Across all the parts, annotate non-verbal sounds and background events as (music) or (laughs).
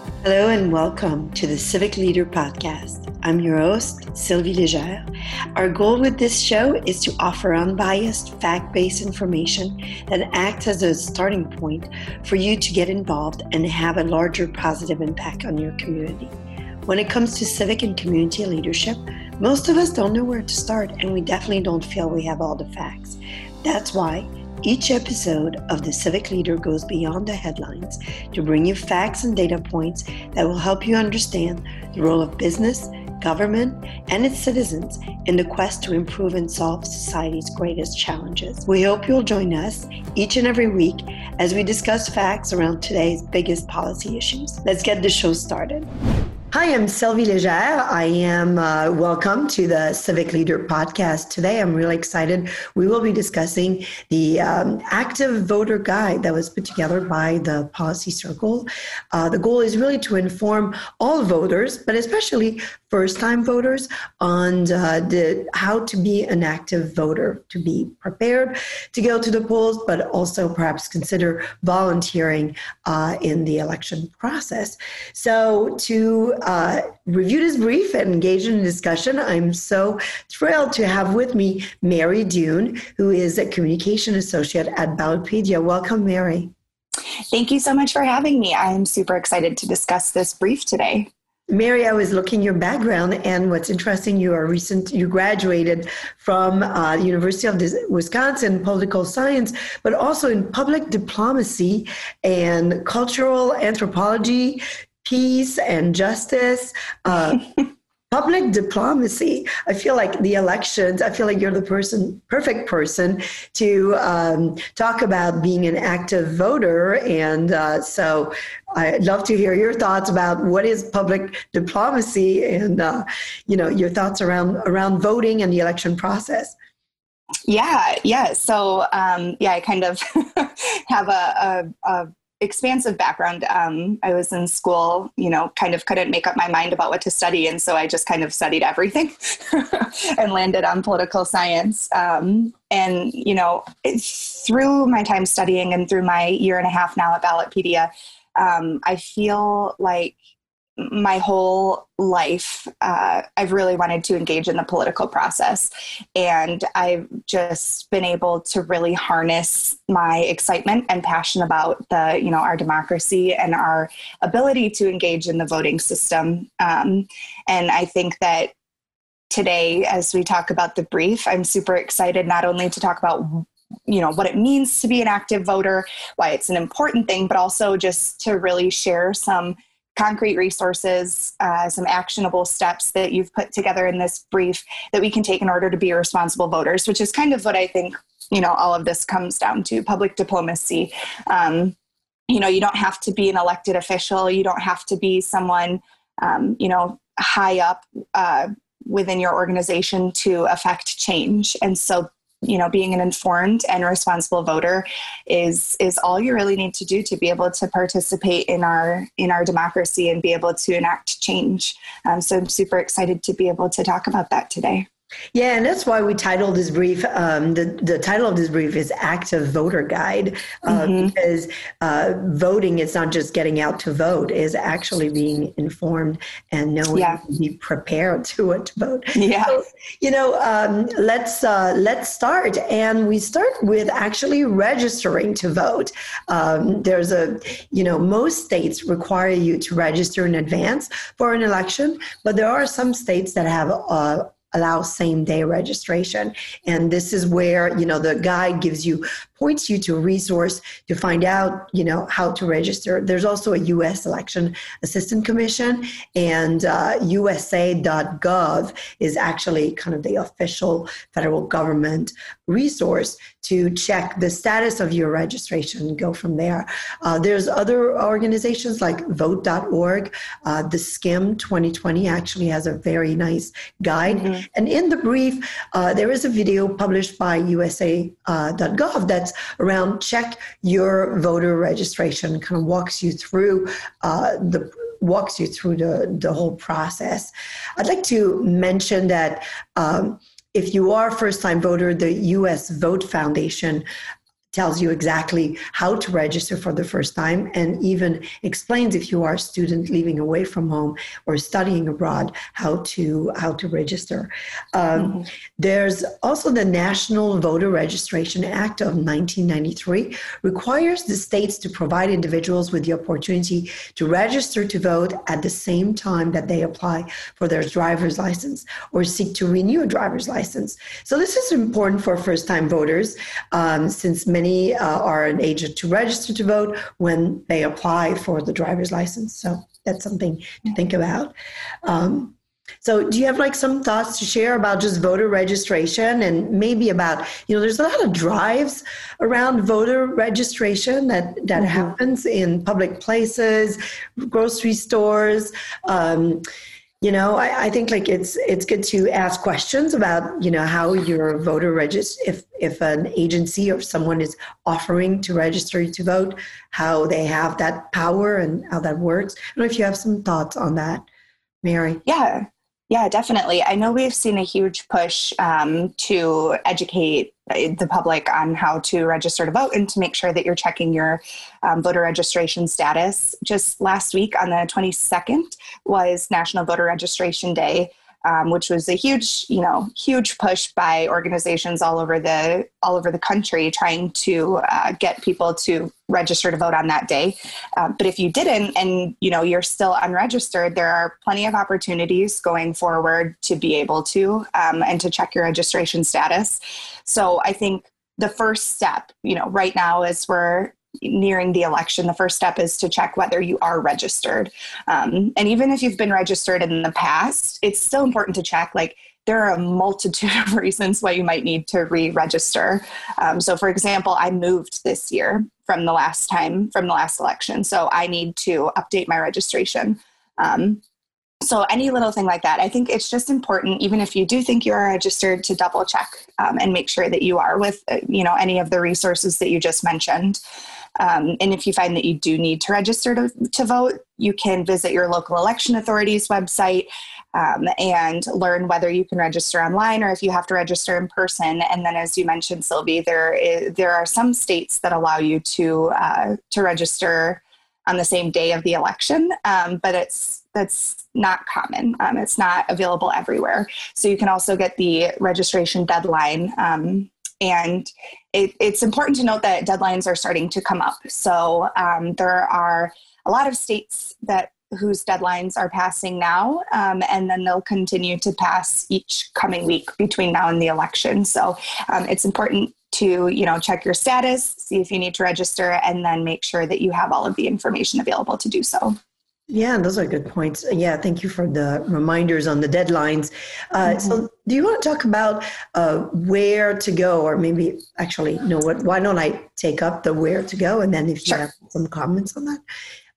Hello and welcome to the Civic Leader Podcast. I'm your host, Sylvie Legere. Our goal with this show is to offer unbiased, fact based information that acts as a starting point for you to get involved and have a larger positive impact on your community. When it comes to civic and community leadership, most of us don't know where to start, and we definitely don't feel we have all the facts. That's why each episode of The Civic Leader goes beyond the headlines to bring you facts and data points that will help you understand the role of business, government, and its citizens in the quest to improve and solve society's greatest challenges. We hope you'll join us each and every week as we discuss facts around today's biggest policy issues. Let's get the show started. Hi, I'm Sylvie Legere. I am uh, welcome to the Civic Leader podcast. Today, I'm really excited. We will be discussing the um, active voter guide that was put together by the Policy Circle. Uh, the goal is really to inform all voters, but especially first-time voters, on the, how to be an active voter, to be prepared to go to the polls, but also perhaps consider volunteering uh, in the election process. So, to uh, review this brief and engage in a discussion. I'm so thrilled to have with me Mary Dunne, who is a communication associate at Ballotpedia. Welcome, Mary. Thank you so much for having me. I'm super excited to discuss this brief today. Mary, I was looking your background, and what's interesting, you are recent. You graduated from uh, University of Wisconsin political science, but also in public diplomacy and cultural anthropology peace and justice. Uh, (laughs) public diplomacy. I feel like the elections, I feel like you're the person, perfect person to um, talk about being an active voter. And uh, so I'd love to hear your thoughts about what is public diplomacy and, uh, you know, your thoughts around, around voting and the election process. Yeah, yeah. So, um, yeah, I kind of (laughs) have a, a, a expansive background. Um, I was in school, you know, kind of couldn't make up my mind about what to study. And so I just kind of studied everything (laughs) and landed on political science. Um, and, you know, through my time studying and through my year and a half now at Ballotpedia, um, I feel like my whole life, uh, I've really wanted to engage in the political process. And I've just been able to really harness my excitement and passion about the, you know, our democracy and our ability to engage in the voting system. Um, and I think that today, as we talk about the brief, I'm super excited not only to talk about you know what it means to be an active voter why it's an important thing but also just to really share some concrete resources, uh, some actionable steps that you've put together in this brief that we can take in order to be responsible voters, which is kind of what I think you know all of this comes down to public diplomacy. Um, you know, you don't have to be an elected official. You don't have to be someone um, you know high up uh, within your organization to affect change. And so you know being an informed and responsible voter is is all you really need to do to be able to participate in our in our democracy and be able to enact change. Um, so i'm super excited to be able to talk about that today yeah, and that's why we titled this brief. Um, the the title of this brief is "Active Voter Guide," uh, mm-hmm. because uh, voting is not just getting out to vote; is actually being informed and knowing yeah. be prepared to, to vote. Yeah, so, you know, um, let's uh, let's start, and we start with actually registering to vote. Um, there's a, you know, most states require you to register in advance for an election, but there are some states that have uh, allow same day registration. And this is where you know the guide gives you points you to a resource to find out, you know, how to register. There's also a U.S. Election Assistance Commission, and uh, USA.gov is actually kind of the official federal government resource to check the status of your registration and go from there. Uh, there's other organizations like Vote.org. Uh, the Skimm 2020 actually has a very nice guide. Mm-hmm. And in the brief, uh, there is a video published by USA.gov around check your voter registration, kind of walks you through uh, the walks you through the, the whole process. I'd like to mention that um, if you are a first time voter, the US Vote Foundation tells you exactly how to register for the first time and even explains if you are a student living away from home or studying abroad how to how to register um, mm-hmm. there's also the national voter registration act of 1993 requires the states to provide individuals with the opportunity to register to vote at the same time that they apply for their driver's license or seek to renew a driver's license so this is important for first time voters um, since many many uh, are an agent to register to vote when they apply for the driver's license. So that's something to think about. Um, so, do you have like some thoughts to share about just voter registration and maybe about, you know, there's a lot of drives around voter registration that, that mm-hmm. happens in public places, grocery stores. Um, you know I, I, think like it's it's good to ask questions about you know how your voter register if if an agency or someone is offering to register to vote how they have that power and how that works. I don't know if you have some thoughts on that mary. Yeah. Yeah, definitely. I know we've seen a huge push um, to educate the public on how to register to vote and to make sure that you're checking your um, voter registration status. Just last week on the 22nd was National Voter Registration Day um, which was a huge, you know, huge push by organizations all over the all over the country trying to uh, get people to register to vote on that day. Uh, but if you didn't, and you know you're still unregistered, there are plenty of opportunities going forward to be able to um, and to check your registration status. So I think the first step, you know, right now as we're nearing the election, the first step is to check whether you are registered. Um, and even if you've been registered in the past, it's still important to check like there are a multitude (laughs) of reasons why you might need to re-register. Um, so, for example, I moved this year from the last time from the last election, so I need to update my registration. Um, so any little thing like that, I think it's just important, even if you do think you are registered, to double check um, and make sure that you are with, uh, you know, any of the resources that you just mentioned. Um, and if you find that you do need to register to, to vote, you can visit your local election authority's website um, and learn whether you can register online or if you have to register in person. And then, as you mentioned, Sylvie, there is, there are some states that allow you to uh, to register on the same day of the election, um, but it's that's not common. Um, it's not available everywhere. So you can also get the registration deadline um, and it, it's important to note that deadlines are starting to come up. So um, there are a lot of states that whose deadlines are passing now, um, and then they'll continue to pass each coming week between now and the election. So um, it's important to you know check your status, see if you need to register, and then make sure that you have all of the information available to do so. Yeah, those are good points. Yeah, thank you for the reminders on the deadlines. Uh, mm-hmm. So, do you want to talk about uh, where to go, or maybe actually, no? What? Why don't I take up the where to go, and then if sure. you have some comments on that?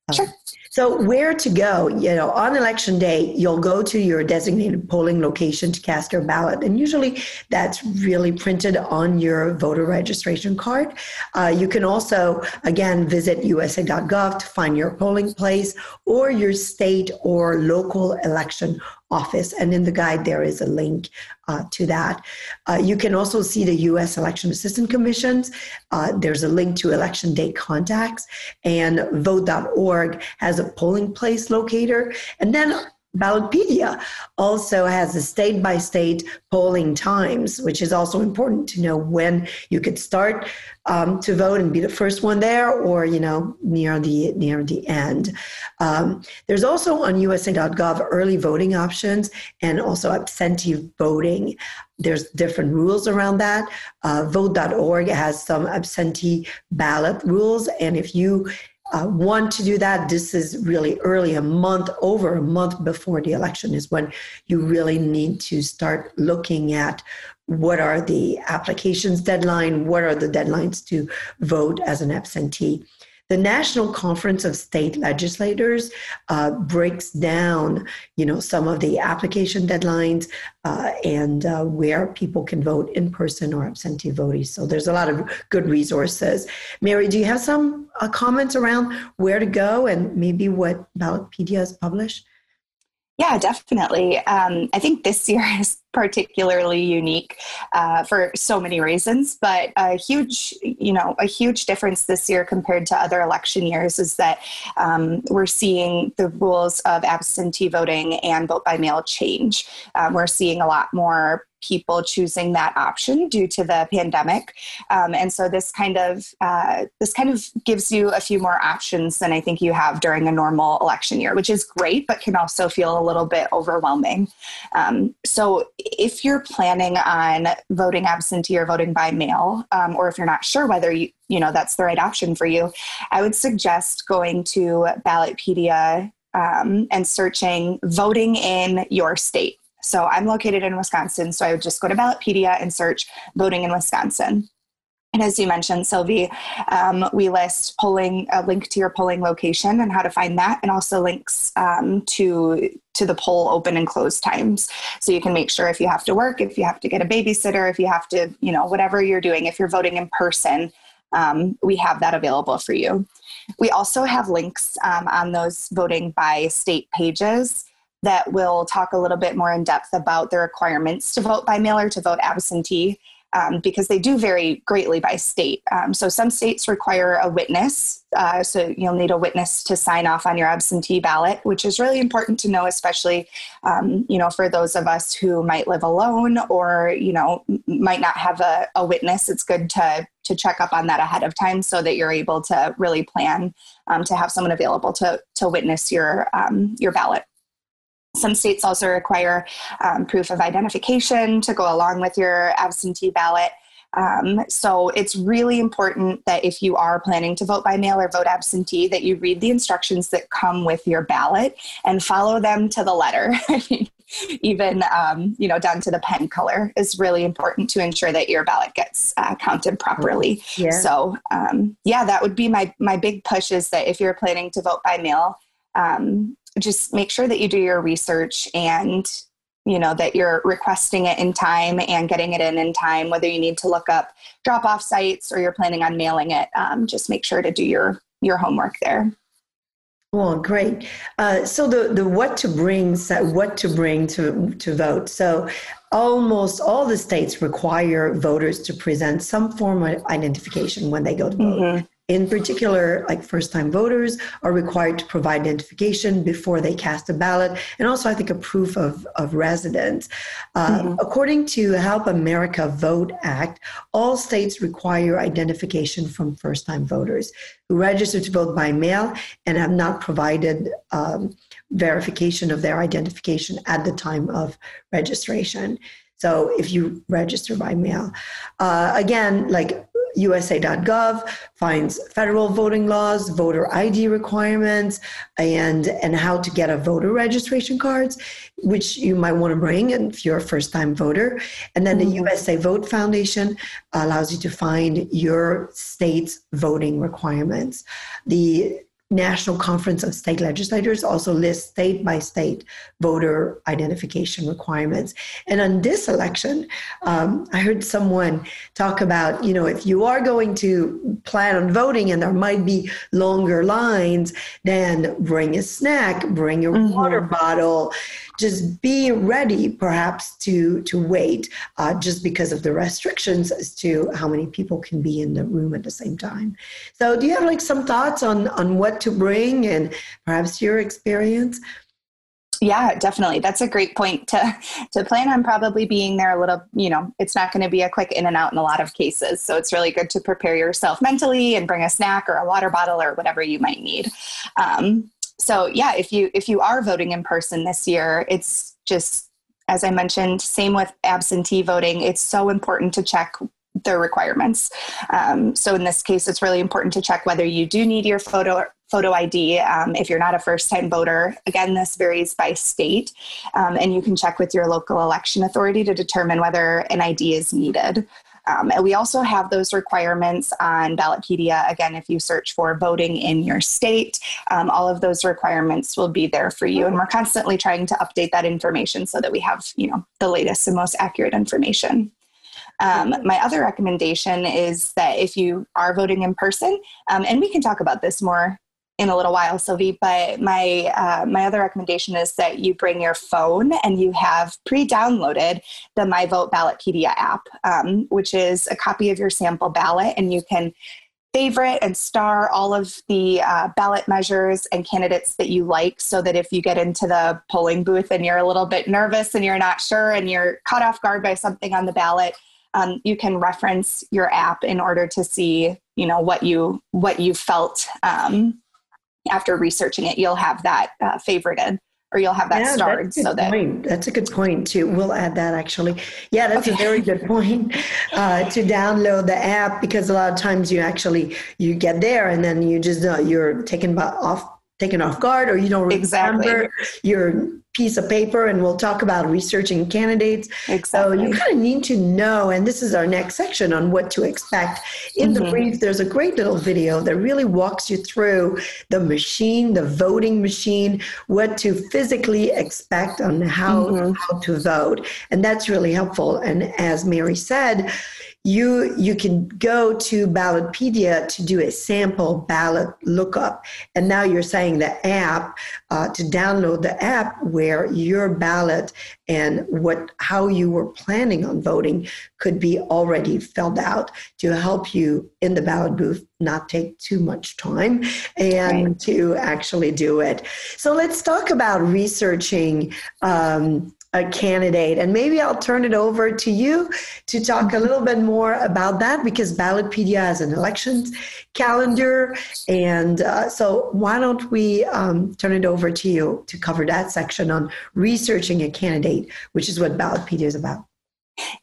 Uh, sure. So, where to go? You know, on election day, you'll go to your designated polling location to cast your ballot. And usually that's really printed on your voter registration card. Uh, you can also, again, visit usa.gov to find your polling place or your state or local election office. And in the guide, there is a link uh, to that. Uh, you can also see the U.S. Election Assistance Commissions. Uh, there's a link to election day contacts, and vote.org has a polling place locator. And then Ballotpedia also has a state by state polling times, which is also important to know when you could start um, to vote and be the first one there, or you know near the near the end. Um, there's also on USA.gov early voting options and also absentee voting. There's different rules around that. Uh, Vote.org has some absentee ballot rules, and if you uh, want to do that, this is really early, a month, over a month before the election is when you really need to start looking at what are the applications deadline, what are the deadlines to vote as an absentee. The National Conference of State Legislators uh, breaks down, you know, some of the application deadlines uh, and uh, where people can vote in person or absentee voting. So there's a lot of good resources. Mary, do you have some uh, comments around where to go and maybe what Ballotpedia has published? Yeah, definitely. Um, I think this year (laughs) has particularly unique uh, for so many reasons. But a huge, you know, a huge difference this year compared to other election years is that um, we're seeing the rules of absentee voting and vote by mail change. Um, we're seeing a lot more people choosing that option due to the pandemic. Um, and so this kind of uh, this kind of gives you a few more options than I think you have during a normal election year, which is great, but can also feel a little bit overwhelming. Um, so if you're planning on voting absentee or voting by mail, um, or if you're not sure whether you you know that's the right option for you, I would suggest going to Ballotpedia um, and searching voting in your state. So I'm located in Wisconsin, so I would just go to Ballotpedia and search voting in Wisconsin. And as you mentioned, Sylvie, um, we list polling a link to your polling location and how to find that, and also links um, to to the poll open and close times. So you can make sure if you have to work, if you have to get a babysitter, if you have to, you know, whatever you're doing, if you're voting in person, um, we have that available for you. We also have links um, on those voting by state pages that will talk a little bit more in depth about the requirements to vote by mail or to vote absentee. Um, because they do vary greatly by state. Um, so some states require a witness, uh, so you'll need a witness to sign off on your absentee ballot, which is really important to know, especially um, you know for those of us who might live alone or you know might not have a, a, witness. It's good to to check up on that ahead of time so that you're able to really plan um, to have someone available to to witness your um, your ballot. Some states also require um, proof of identification to go along with your absentee ballot. Um, so it's really important that if you are planning to vote by mail or vote absentee, that you read the instructions that come with your ballot and follow them to the letter. (laughs) Even um, you know down to the pen color is really important to ensure that your ballot gets uh, counted properly. Yeah. So um, yeah, that would be my my big push is that if you're planning to vote by mail, um, just make sure that you do your research and you know that you're requesting it in time and getting it in in time whether you need to look up drop off sites or you're planning on mailing it um, just make sure to do your your homework there well, great. Uh, so the, the what to bring, what to bring to, to vote. So almost all the states require voters to present some form of identification when they go to vote. Mm-hmm. In particular, like first time voters are required to provide identification before they cast a ballot, and also, I think, a proof of, of residence. Uh, mm-hmm. According to Help America Vote Act, all states require identification from first time voters who register to vote by mail and have not provided um, verification of their identification at the time of registration. So if you register by mail, uh, again, like USA.gov finds federal voting laws, voter ID requirements, and and how to get a voter registration cards, which you might want to bring if you're a first-time voter. And then the mm-hmm. USA Vote Foundation allows you to find your state's voting requirements. The National Conference of State Legislators also lists state by state voter identification requirements. And on this election, um, I heard someone talk about, you know, if you are going to plan on voting and there might be longer lines, then bring a snack, bring your mm-hmm. water bottle, just be ready perhaps to to wait uh, just because of the restrictions as to how many people can be in the room at the same time. So do you have like some thoughts on on what to bring and perhaps your experience? Yeah definitely. That's a great point to to plan on probably being there a little you know it's not going to be a quick in and out in a lot of cases. So it's really good to prepare yourself mentally and bring a snack or a water bottle or whatever you might need. Um, so yeah if you if you are voting in person this year it's just as i mentioned same with absentee voting. It's so important to check the requirements. Um, so in this case it's really important to check whether you do need your photo photo id um, if you're not a first time voter. Again this varies by state um, and you can check with your local election authority to determine whether an id is needed um, and we also have those requirements on Ballotpedia. Again, if you search for voting in your state, um, all of those requirements will be there for you. And we're constantly trying to update that information so that we have, you know, the latest and most accurate information. Um, my other recommendation is that if you are voting in person, um, and we can talk about this more in a little while, Sylvie. But my uh, my other recommendation is that you bring your phone and you have pre-downloaded the My Vote Ballotpedia app, um, which is a copy of your sample ballot, and you can favorite and star all of the uh, ballot measures and candidates that you like so that if you get into the polling booth and you're a little bit nervous and you're not sure and you're caught off guard by something on the ballot um, you can reference your app in order to see you know what you what you felt um, after researching it you'll have that uh, favorited or you'll have that yeah, starred so that point. that's a good point too we'll add that actually yeah that's okay. a very good (laughs) point uh, to download the app because a lot of times you actually you get there and then you just uh, you're taken by, off taken off guard or you don't remember exactly. your piece of paper and we'll talk about researching candidates. Exactly. So you kind of need to know, and this is our next section on what to expect. In mm-hmm. the brief, there's a great little video that really walks you through the machine, the voting machine, what to physically expect on how, mm-hmm. how to vote. And that's really helpful. And as Mary said, you you can go to ballotpedia to do a sample ballot lookup and now you're saying the app uh, to download the app where your ballot and what how you were planning on voting could be already filled out to help you in the ballot booth not take too much time and right. to actually do it so let's talk about researching um, a candidate. And maybe I'll turn it over to you to talk a little bit more about that because Ballotpedia has an elections calendar. And uh, so, why don't we um, turn it over to you to cover that section on researching a candidate, which is what Ballotpedia is about?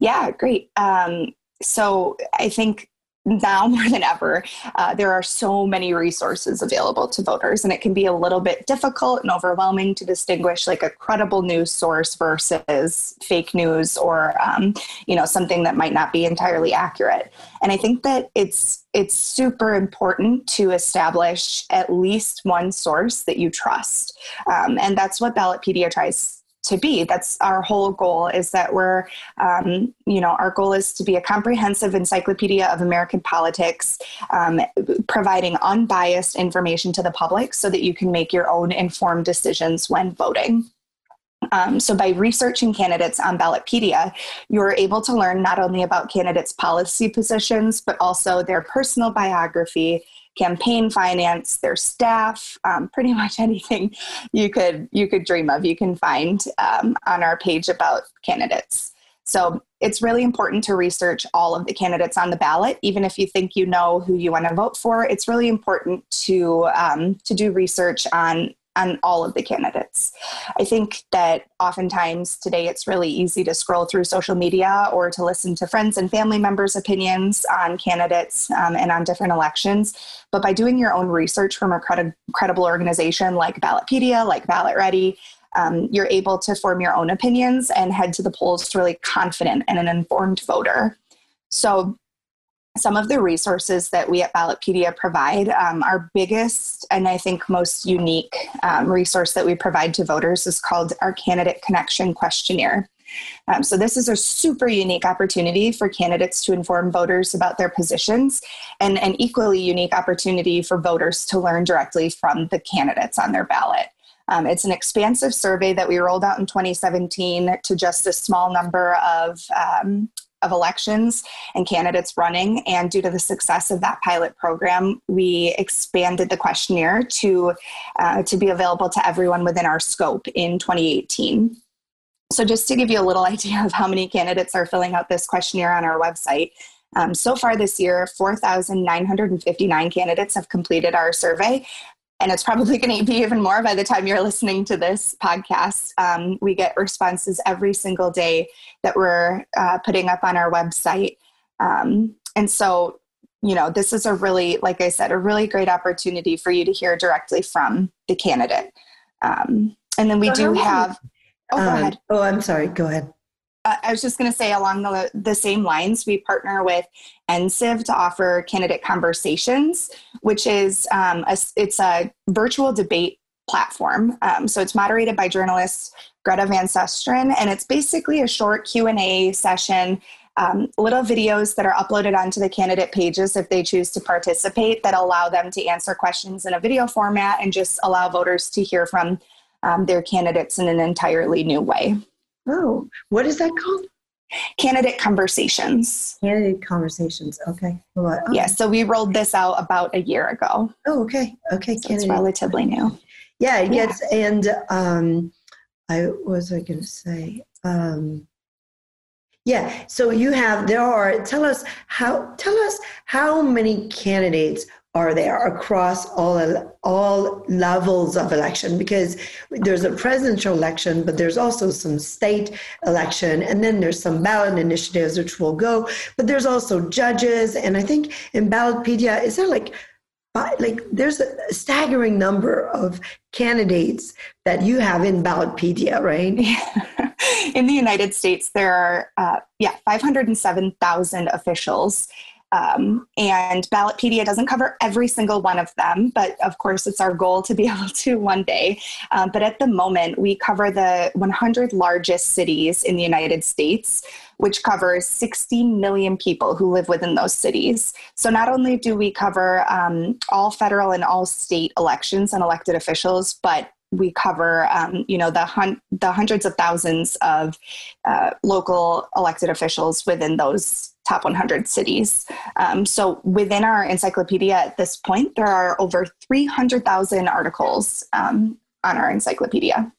Yeah, great. Um, so, I think now (laughs) more than ever, uh, there are so many resources available to voters, and it can be a little bit difficult and overwhelming to distinguish like a credible news source versus fake news or um, you know something that might not be entirely accurate. And I think that it's it's super important to establish at least one source that you trust, um, and that's what Ballotpedia tries to be. That's our whole goal is that we're um, you know our goal is to be a comprehensive encyclopedia of american politics um, providing unbiased information to the public so that you can make your own informed decisions when voting. Um, so, by researching candidates on Ballotpedia, you're able to learn not only about candidates' policy positions, but also their personal biography, campaign finance, their staff, um, pretty much (laughs) anything you could you could dream of. You can find um, on our page about candidates. So it's really important to research all of the candidates on the ballot, even if you think you know who you want to vote for. It's really important to um, to do research on on all of the candidates. I think that oftentimes today it's really easy to scroll through social media or to listen to friends and family members' opinions on candidates um, and on different elections. But by doing your own research from a credi- credible organization like Ballotpedia, like BallotReady, um, you're able to form your own opinions and head to the polls really confident and an informed voter. So some of the resources that we at Ballotpedia provide, um, our biggest and I think most unique um, resource that we provide to voters is called our Candidate Connection Questionnaire. Um, so, this is a super unique opportunity for candidates to inform voters about their positions, and an equally unique opportunity for voters to learn directly from the candidates on their ballot. Um, it's an expansive survey that we rolled out in 2017 to just a small number of um, of elections and candidates running. And due to the success of that pilot program, we expanded the questionnaire to, uh, to be available to everyone within our scope in 2018. So, just to give you a little (laughs) idea of how many candidates are filling out this questionnaire on our website, um, so far this year, 4,959 candidates have completed our survey, and it's probably (laughs) going to be even more by the time you're listening to this podcast. Um, we get responses every single day that we're uh, putting up on our website. Um, and so, you know, this is a really, like I said, a really great opportunity for you to hear directly from the candidate. Um, and then we so do have. Oh, go um, ahead. Oh, I'm sorry. Go ahead uh, I was just going to say along the, the same lines, we partner with NCIV to offer candidate conversations, which is um, a, it's a virtual debate platform. Um, so it's moderated by journalist Greta Van Susteren, and it's basically a short Q and A session um, little videos that are uploaded onto the candidate pages if they choose to participate that allow them to answer questions in a video format and just allow voters to hear from um, their candidates in an entirely new way. Oh, what is that called? Candidate conversations. Candidate conversations. Okay. Oh. Yeah. So we rolled this out about a year ago. Oh, okay. Okay. So it's relatively new. Yeah, it gets yeah. and um, I was I going to say? Um, yeah. So you have there are tell us how tell us how many candidates are there across all all levels of election because there's a presidential election but there's also some state election and then there's some ballot initiatives which will go but there's also judges and i think in ballotpedia is there like like there's a staggering number of candidates that you have in ballotpedia right yeah. (laughs) in the united states there are uh, yeah 507000 officials um, and Ballotpedia doesn't cover every single one of them, but of course, it's our goal to be (laughs) able to one day. Um, but at the moment, we cover the 100 largest cities in the United States, which covers 60 million people who live within those cities. So not only do we cover um, all federal and all state elections and elected officials, but we cover, um, you know, the hun- the hundreds of thousands of uh, local elected officials within those top 100 cities. Um, so within our encyclopedia at this point, there are over 300,000 articles um, on our encyclopedia.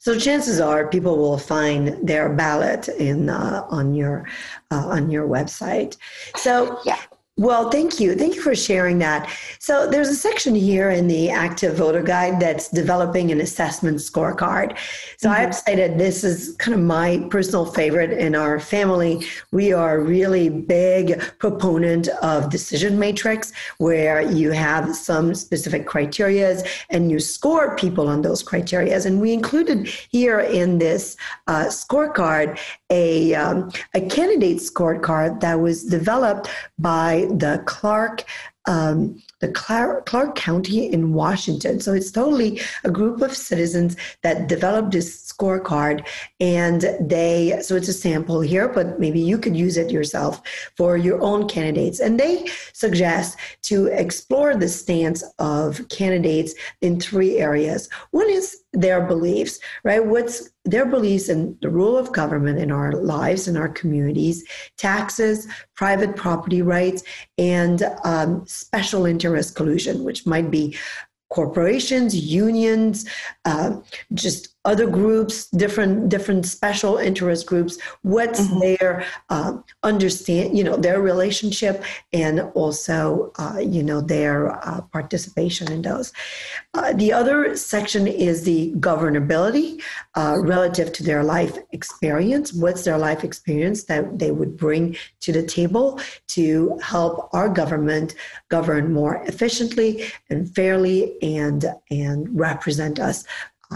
So chances are people will find their ballot in uh, on your uh, on your website. So yeah. Well, thank you. Thank you for sharing that. So, there's a section here in the Active Voter Guide that's developing an assessment scorecard. So, mm-hmm. I've stated this is kind of my personal favorite in our family. We are really big proponent of decision matrix, where you have some specific criterias and you score people on those criterias. And we included here in this uh, scorecard a um, a candidate scorecard that was developed by the Clark um, the Clark, Clark County in Washington. So it's totally a group of citizens that developed this scorecard, and they so it's a sample here, but maybe you could use it yourself for your own candidates. And they suggest to explore the stance of candidates in three areas. One is their beliefs, right? What's their beliefs in the rule of government in our lives, in our communities, taxes, private property rights, and um, special interest collusion, which might be corporations, unions, uh, just other groups, different different special interest groups. What's mm-hmm. their uh, understand, you know, their relationship, and also, uh, you know, their uh, participation in those. Uh, the other section is the governability uh, relative to their life experience. What's their life experience that they would bring to the table to help our government govern more efficiently and fairly and and represent us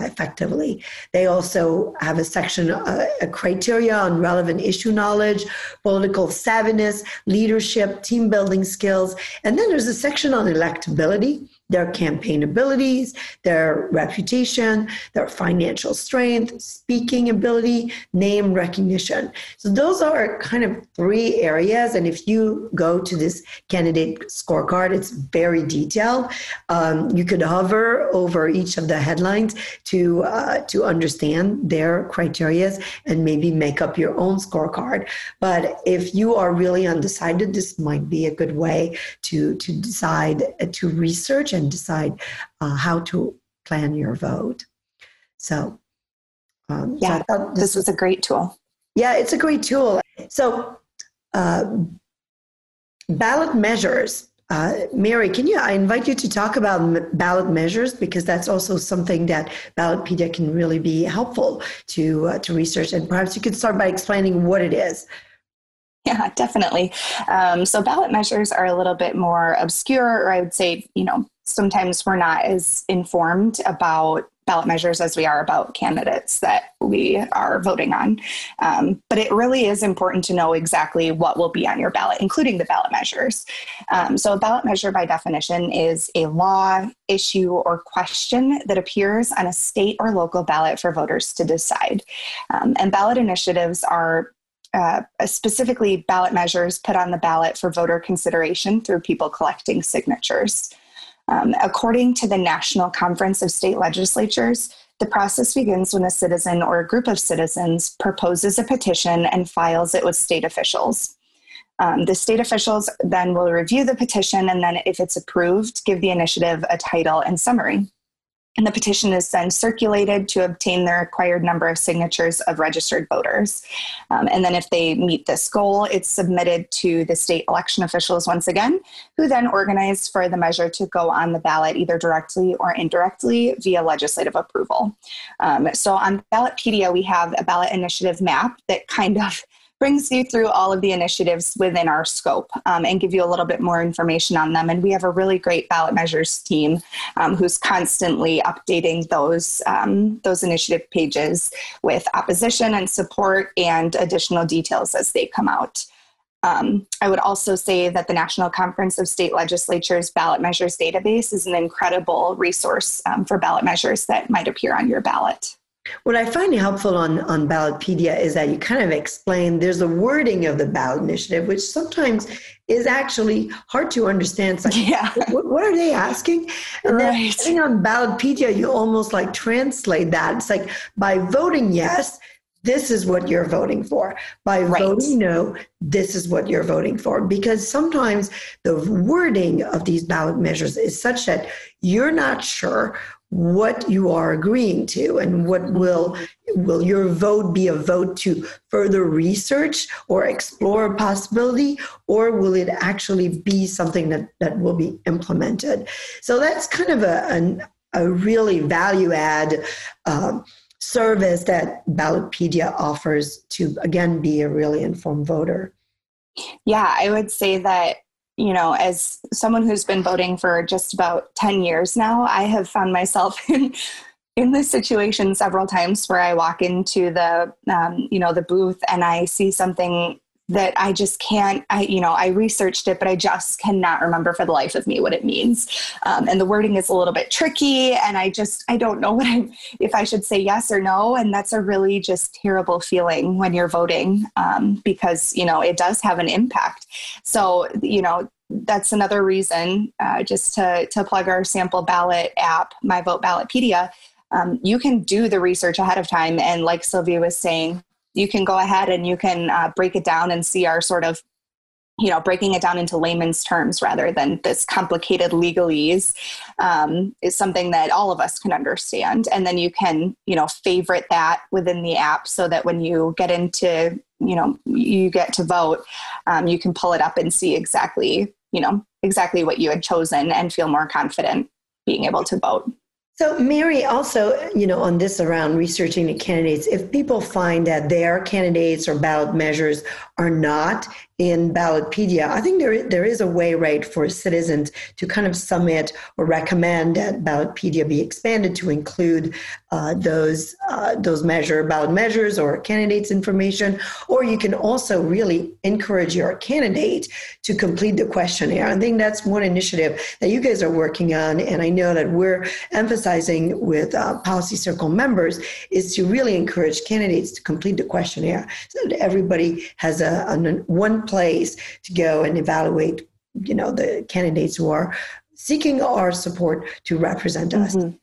effectively. They also have a section, uh, a criteria on relevant issue knowledge, political savviness, leadership, team building skills. And then there's a section on electability their campaign abilities, their reputation, their financial strength, speaking ability, name recognition. So those are kind of three areas. And if you go to this candidate scorecard, it's very detailed. Um, you could hover over each of the headlines to uh, to understand their criteria and maybe make up your own scorecard. But if you are really undecided, this might be a good way to to decide uh, to research and decide uh, how to plan your vote. So, um, yeah, so this, this was a great tool. Yeah, it's a great tool. So, uh, ballot measures. Uh, Mary, can you? I invite you to talk about ballot measures because that's also something that Ballotpedia can really be helpful to uh, to research. And perhaps you could start by explaining what it is. Yeah, definitely. Um, so ballot measures are a little bit more obscure, or I would say, you know, sometimes we're not as informed about ballot measures as we are about candidates that we are voting on. Um, but it really is important to know exactly what will be on your ballot, including the ballot measures. Um, so, a ballot measure, by definition, is a law, issue, or question that appears on a state or local ballot for voters to decide. Um, and ballot initiatives are uh, specifically ballot measures put on the ballot for voter consideration through people collecting signatures. Um, according to the National Conference of State Legislatures, the process begins when a citizen or a group of citizens proposes a petition and files it with state officials. Um, the state officials then will review the petition and then, if it's approved, give the initiative a title and summary and the petition is then circulated to obtain the required number of signatures of registered voters. Um, and then, if they meet this goal, it's submitted to the state election officials once again, who then organize for the measure to go on the ballot either directly or indirectly via legislative approval. Um, so, on Ballotpedia, we have a ballot initiative map that kind of brings you through all of the initiatives within our scope um, and give you a little bit more information on them. And we have a really great ballot measures team um, who's constantly updating those um, those initiative pages with opposition and support and additional details as they come out. Um, I would also say that the National Conference of State Legislatures ballot measures database is an incredible resource um, for ballot measures that might appear on your ballot. What I find helpful on, on Ballotpedia is that you kind of explain there's a wording of the ballot initiative, which sometimes is actually hard to understand. It's like, yeah. (laughs) what, what, are they asking? And right. then on Ballotpedia, you almost like translate that. It's like by voting yes, this is what you're voting for. By right. voting no, this is what you're voting for. Because sometimes the wording of these ballot measures is such that you're not sure what you are agreeing to and what will will your vote be a vote to further research or explore a possibility or will it actually be something that, that will be implemented so that's kind of a, a, a really value add um, service that ballotpedia offers to again be a really informed voter? Yeah i would say that you know, as someone who's been voting for just about 10 years now, I have found myself (laughs) in in this situation several times where I walk into the um, you know the booth and I see something that I just can't, I, you know, I researched it, but I just cannot remember for the life of me what it means. Um, and the wording is a little bit tricky. And I just, I don't know (laughs) what I'm, if I should say yes or no. And that's a really just terrible feeling when you're voting um, because, you know, it does have an impact. So, you know, that's another reason uh, just to, to plug our sample ballot app, My Vote Ballotpedia. Um, you can do the research ahead of time. And like Sylvia was saying, you can go ahead and you can uh, break it down and see our sort of you know breaking it down into layman's terms rather than this complicated legalese um, is something that all of us can understand. And then you can you know favorite that within the app so that when you get into you know you get to vote um, you can pull it up and see exactly you know exactly what you had chosen and feel more confident being able to vote so, Mary, also, you know, on this around researching the candidates, if people find that their candidates or ballot measures are not in Ballotpedia, I think there there is a way, right, for citizens to kind of submit or recommend that Ballotpedia be expanded to include uh, those uh, those measure ballot measures or candidates information. Or you can also really encourage your candidate to complete the questionnaire. I think that's one initiative that you guys are working on, and I know that we're emphasizing with uh, Policy Circle members is to really encourage candidates to complete the questionnaire so that everybody has a, a one place to go and evaluate, you know, the candidates who are seeking our support to represent us. Mm-hmm.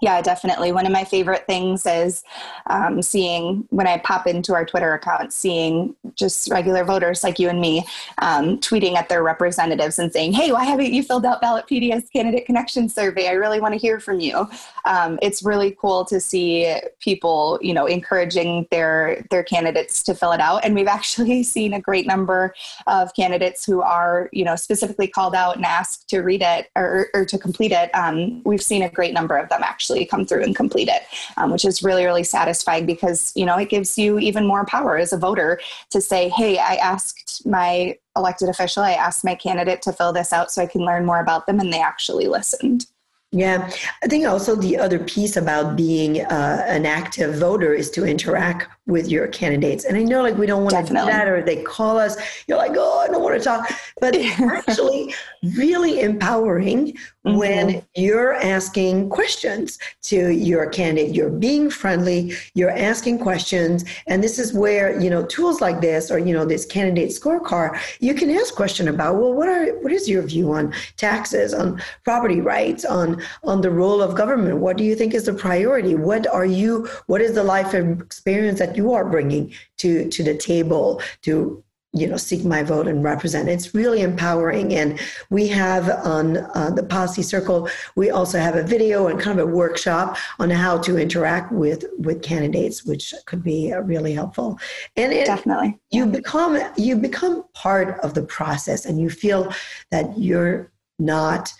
Yeah, definitely. One of my favorite things is um, seeing when I pop into our Twitter account, seeing just regular voters like you and me um, tweeting at their representatives and saying, "Hey, why haven't you filled out ballot Ballotpedia's candidate connection survey? I really want to hear from you." Um, it's really cool to see people, you know, encouraging their their candidates to fill it out, and we've actually (laughs) seen a great number of candidates who are, you know, specifically called out and asked to read it or, or to complete it. Um, we've seen a great number of them actually actually come through and complete it, um, which is really, really satisfying because, you know, it gives you even more power as a voter to say, hey, I asked my elected official, I asked my candidate to fill this out so I can learn more about them, and they actually listened. Yeah, I think also the other piece about being uh, an active voter is to interact with your candidates. And I know, like, we don't want Definitely. to do that, or they call us, you're like, oh, I don't want to talk. But it's (laughs) actually, really empowering mm-hmm. when you're asking questions to your candidate. You're being friendly, you're asking questions. And this is where, you know, tools like this or, you know, this candidate scorecard, you can ask question about, well, what are what is your view on taxes, on property rights, on on the role of government? What do you think is the priority? What are you, what is the life experience that you are bringing to to the table to you know seek my vote and represent. It's really empowering. And we have on uh, the policy circle we also have a video and kind of a workshop on how to interact with with candidates which could be uh, really helpful. And it, definitely. you become you become part of the process and you feel that you're not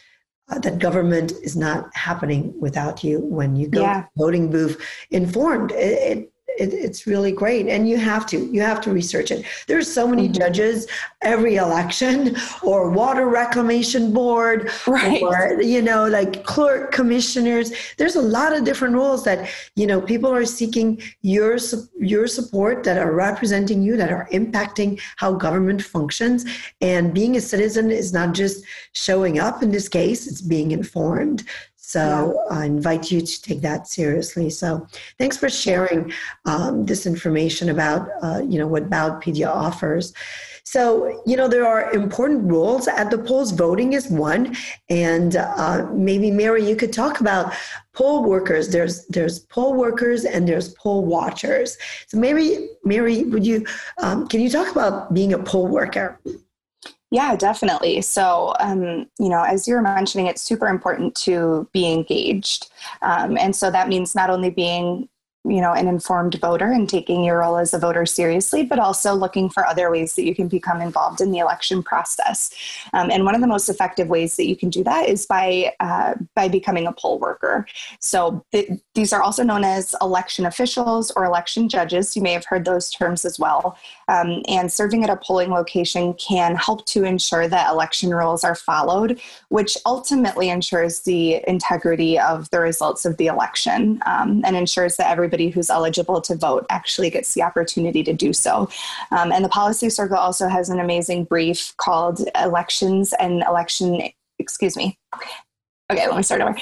uh, that government is not happening without you when you go yeah. voting booth informed. It, it it, it's really great and you have to you have to research it there's so many mm-hmm. judges every election or water reclamation board right. or you know like clerk commissioners there's a lot of different roles that you know people are seeking your your support that are representing you that are impacting how government functions and being a citizen is not just showing up in this case it's being informed so yeah. I invite you to take that seriously. So thanks for sharing um, this information about, uh, you know, what Ballotpedia offers. So, you know, there are important rules at the polls. Voting is one. And uh, maybe, Mary, you could talk about poll workers. There's, there's poll workers and there's poll watchers. So maybe, Mary, would you, um, can you talk about being a poll worker? Yeah, definitely. So, um, you know, as you were mentioning, it's super important to be engaged. Um, and so that means not only being you know an informed voter and taking your role as a voter seriously but also looking for other ways that you can become involved in the election process. Um, and one of the most effective ways that you can do that is by uh, by becoming a poll worker. So th- these are also known as election officials or election judges. You may have heard those terms as well. Um, and serving at a polling location can help to ensure that election rules are followed which ultimately ensures the integrity of the results of the election um, and ensures that everybody everybody who's eligible to vote actually gets the opportunity to do so. Um, and the Policy Circle also has an amazing brief called Elections and Election, excuse me. Okay, let me start over.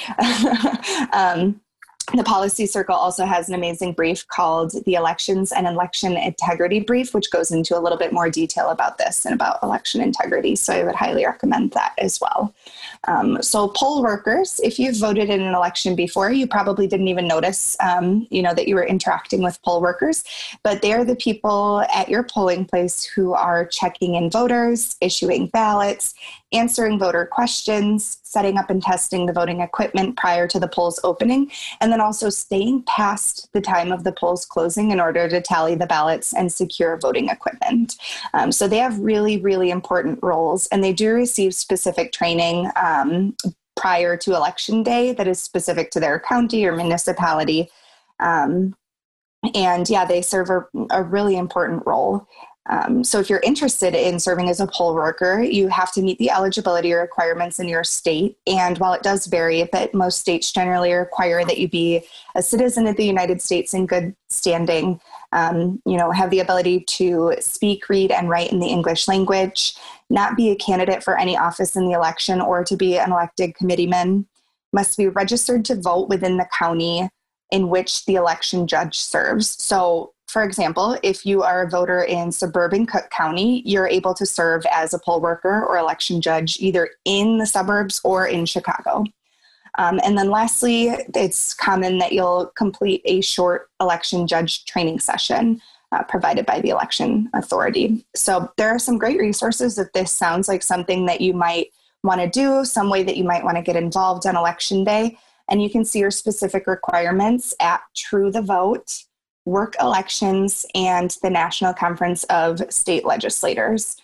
(laughs) um, the Policy Circle also has an amazing brief called the Elections and Election Integrity Brief, which goes into a little bit more detail about this and about election integrity. So I would highly recommend that as well. Um, so poll workers, if you've voted in an election before, you probably didn't even notice, um, you know, that you were interacting with poll workers, but they are the people at your polling place who are checking in voters, issuing ballots, answering voter questions, setting up and testing the voting equipment prior to the polls opening, and then also staying past the time of the polls closing in order to tally the ballots and secure voting equipment. Um, so they have really, really important roles, and they do receive specific training. Um, prior to election day, that is specific to their county or municipality. Um, and yeah, they serve a, a really important role. Um, so, if you're interested in serving as a poll worker, you have to meet the eligibility requirements in your state. And while it does vary, but most states generally require that you be a citizen of the United States in good standing, um, you know, have the ability to speak, read, and write in the English language, not be a candidate for any office in the election or to be an elected committeeman, must be registered to vote within the county in which the election judge serves. So, for example, if you are a voter in suburban Cook County, you're able to serve as a poll worker or election judge either in the suburbs or in Chicago. Um, and then lastly, it's common that you'll complete a short election judge training session uh, provided by the election authority. So there are some great resources if this sounds like something that you might want to do, some way that you might want to get involved on election day. And you can see your specific requirements at True the Vote work elections, and the National Conference of State Legislators.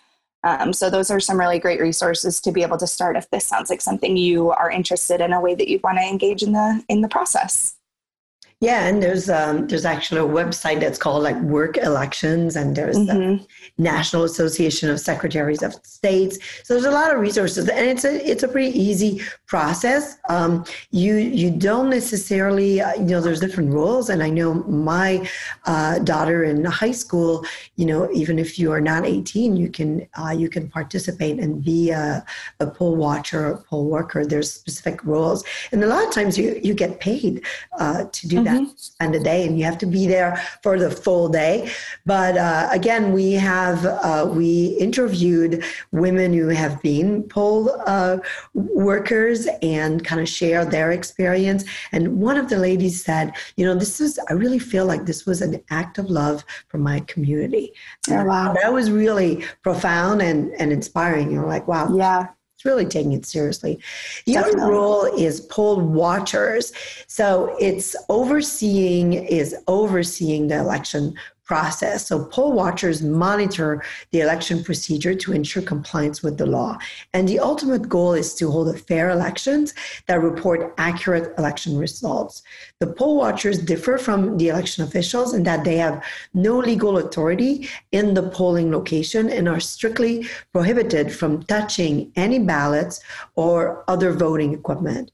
Um, so those are some really great resources to be able to start if this sounds like something you are interested in a way that you'd want to engage in the in the process. Yeah, and there's um, there's actually a website that's called like Work Elections, and there's mm-hmm. the National Association of Secretaries of States. So there's a lot of resources, and it's a it's a pretty easy process. Um, you you don't necessarily uh, you know there's different rules, and I know my uh, daughter in high school. You know, even if you are not 18, you can uh, you can participate and be a, a poll watcher or poll worker. There's specific rules, and a lot of times you you get paid uh, to do mm-hmm. that spend a day, and you have to be there for the full day. But uh, again, we have uh, we interviewed women who have been poll workers and kind of share their experience. And one of the ladies said, you know, this was, I really feel like this was an act of love from my community. Oh, wow. That was really profound and, and inspiring. You're like, wow. Yeah It's really taking it seriously. The Definitely. other role is poll watchers. So it's overseeing is overseeing the election process. So poll watchers monitor the election procedure to ensure compliance with the law. And the ultimate goal is to hold fair elections that report accurate election results. The poll watchers differ from the election officials in that they have no legal authority in the polling location and are strictly prohibited from touching any ballots or other voting equipment.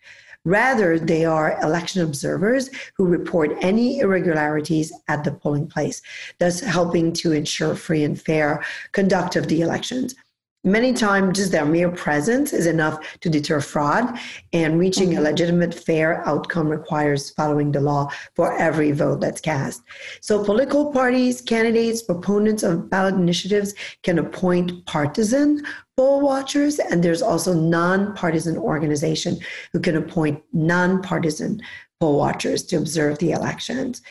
Rather, they are election observers who report any irregularities at the polling place, thus helping to ensure free and fair conduct of the elections. Many times, just their mere presence is enough to deter fraud, and reaching a mm-hmm. legitimate, fair outcome requires following the law for every vote that's cast. So, political parties, candidates, proponents of ballot initiatives can appoint partisan poll watchers, and there's also nonpartisan organization who can appoint nonpartisan poll watchers to observe the elections.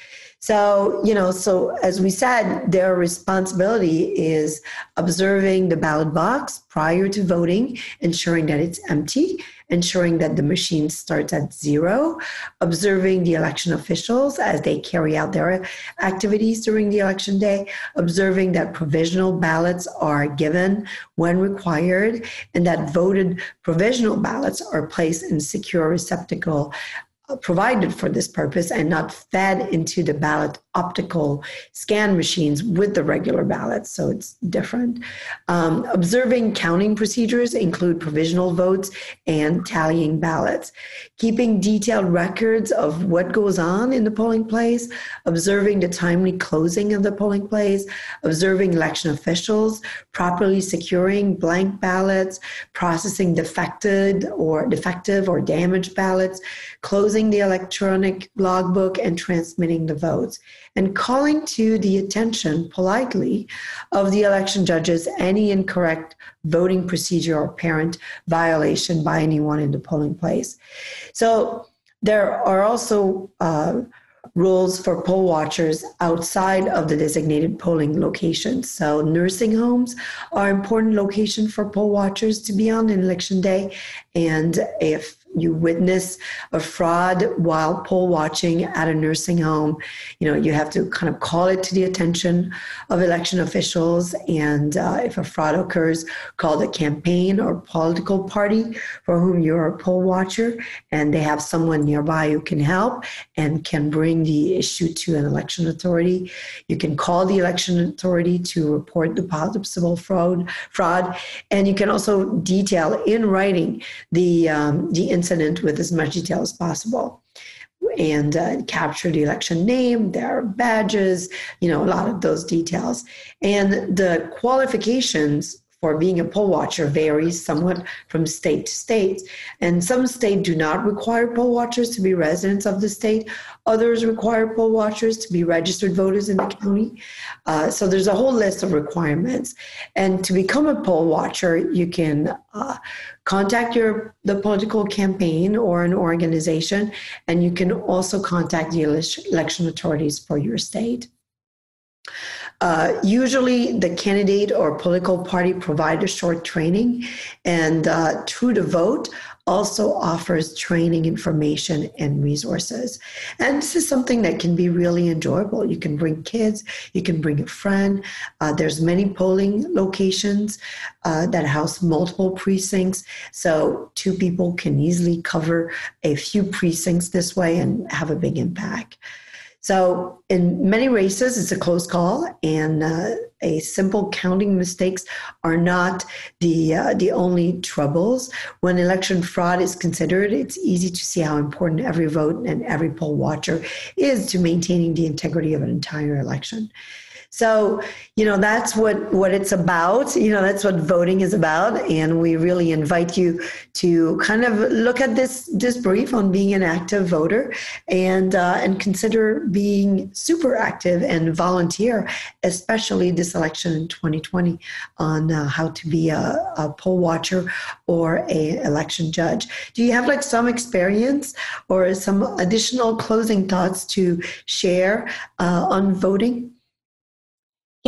So, you know, so as we said, their responsibility is observing the ballot box prior to voting, ensuring that it's empty, ensuring that the machine starts at zero, observing the election officials as they carry out their activities during the election day, observing that provisional ballots are given when required, and that voted provisional ballots are placed in secure receptacle provided for this purpose and not fed into the ballot optical scan machines with the regular ballots, so it's different. Um, observing counting procedures include provisional votes and tallying ballots. Keeping detailed records of what goes on in the polling place, observing the timely closing of the polling place, observing election officials. Properly securing blank ballots, processing defected or defective or damaged ballots, closing the electronic logbook and transmitting the votes, and calling to the attention politely of the election judges any incorrect voting procedure or apparent violation by anyone in the polling place. So there are also uh, rules for poll watchers outside of the designated polling locations. So nursing homes are important location for poll watchers to be on election day. And if you witness a fraud while poll watching at a nursing home, you know, you have to kind of call it to the attention of election officials. And uh, if a fraud occurs, call the campaign or political party for whom you're a poll watcher, and they have someone nearby who can help and can bring the issue to an election authority. You can call the election authority to report the possible fraud, fraud, and you can also detail in writing the um, the incident with as much detail as possible and uh, capture the election name, their badges, you know, a lot of those details. And the qualifications for being a poll watcher varies somewhat from state to state. And some states do not require poll watchers to be residents of the state. Others require poll watchers to be registered voters in the county. Uh, so there's a whole list of requirements. And to become a poll watcher, you can uh, contact your the political campaign or an organization, and you can also contact the election authorities for your state. Uh, usually, the candidate or political party provide a short training, and uh, True the Vote also offers training information and resources. And this is something that can be really enjoyable. You can bring kids, you can bring a friend. Uh, there's many polling locations uh, that house multiple precincts, so two people can easily cover a few precincts this way and have a big impact. So, in many races, it's a close call, and uh, a simple counting mistakes are not the uh, the only troubles. When election fraud is considered, it's easy to see how important every vote and every poll watcher is to maintaining the integrity of an entire election. So, you know, that's what, what it's about. You know, that's what voting is about. And we really invite you to kind of look at this, this brief on being an active voter and, uh, and consider being super active and volunteer, especially this election in 2020 on uh, how to be a, a poll watcher or a election judge. Do you have like some experience or some additional closing thoughts to share uh, on voting?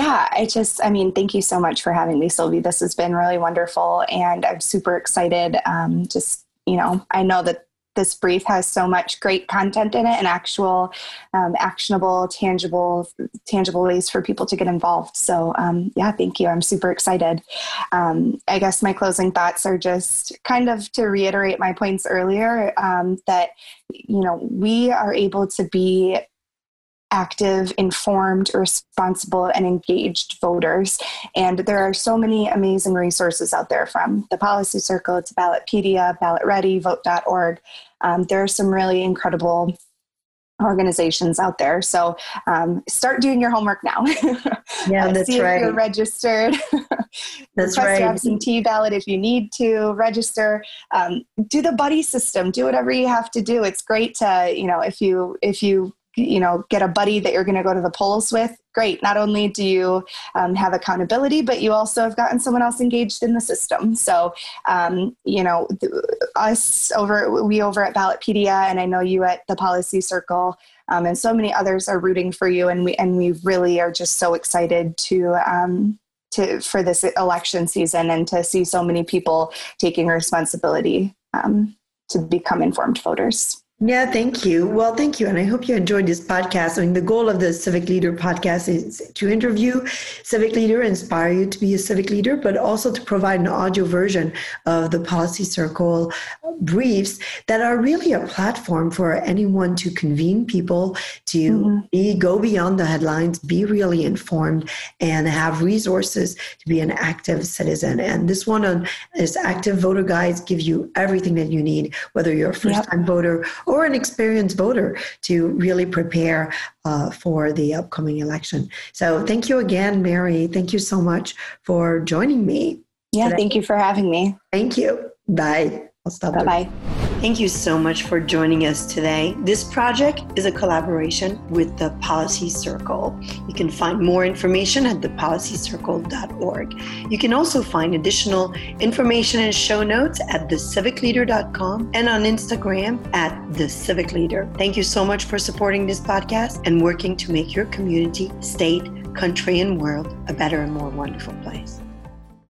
Yeah, I just, I mean, thank you so much for having me, Sylvie. This has been really wonderful, and I'm super excited. Um, just, you know, I know that this brief has so much great content in it and actual um, actionable tangible tangible ways for people to get involved so um, yeah thank you i'm super excited um, i guess my closing thoughts are just kind of to reiterate my points earlier um, that you know we are able to be active, informed, responsible, and engaged voters. And there are so many amazing resources out there from the Policy Circle to Ballotpedia, BallotReady, Vote.org. Um, there are some really incredible organizations out there. So um, start doing your homework now. (laughs) Yeah, that's See right. If you're registered. (laughs) that's right. Your absentee ballot if you need to register. Um, do the buddy system. Do whatever you have to do. It's great to you know if you if you you know get a buddy that you're going to go to the polls with great. Not only do you um, have accountability but you also have gotten someone else engaged in the system. So um, you know th- us over we over at ballotpedia and i know you at the policy circle um, and so many others are rooting for you and we and we really are just so excited to um, to for this election season and to see so many people taking responsibility um, to become informed voters yeah, thank you. Well, thank you. And I hope you enjoyed this podcast. I mean, the goal of the Civic Leader podcast is to interview civic leader, inspire you to be a civic leader, but also to provide an audio version of the Policy Circle briefs that are really a platform for anyone to convene people to mm-hmm. be, go beyond the headlines, be really informed, and have resources to be an active citizen. And this one on this active voter guides give you everything that you need, whether you're a first time yep. voter or an experienced voter to really prepare uh, for the upcoming election. So thank you again, Mary. Thank you so much for joining me. Yeah, today. thank you for having me. Thank you. Bye. I'll stop. Bye bye. Thank you so much for joining us today. This project is a collaboration with the Policy Circle. You can find more information at thepolicycircle.org. You can also find additional information and show notes at thecivicleader.com and on Instagram at thecivicleader. Thank you so much for supporting this podcast and working to make your community, state, country, and world a better and more wonderful place.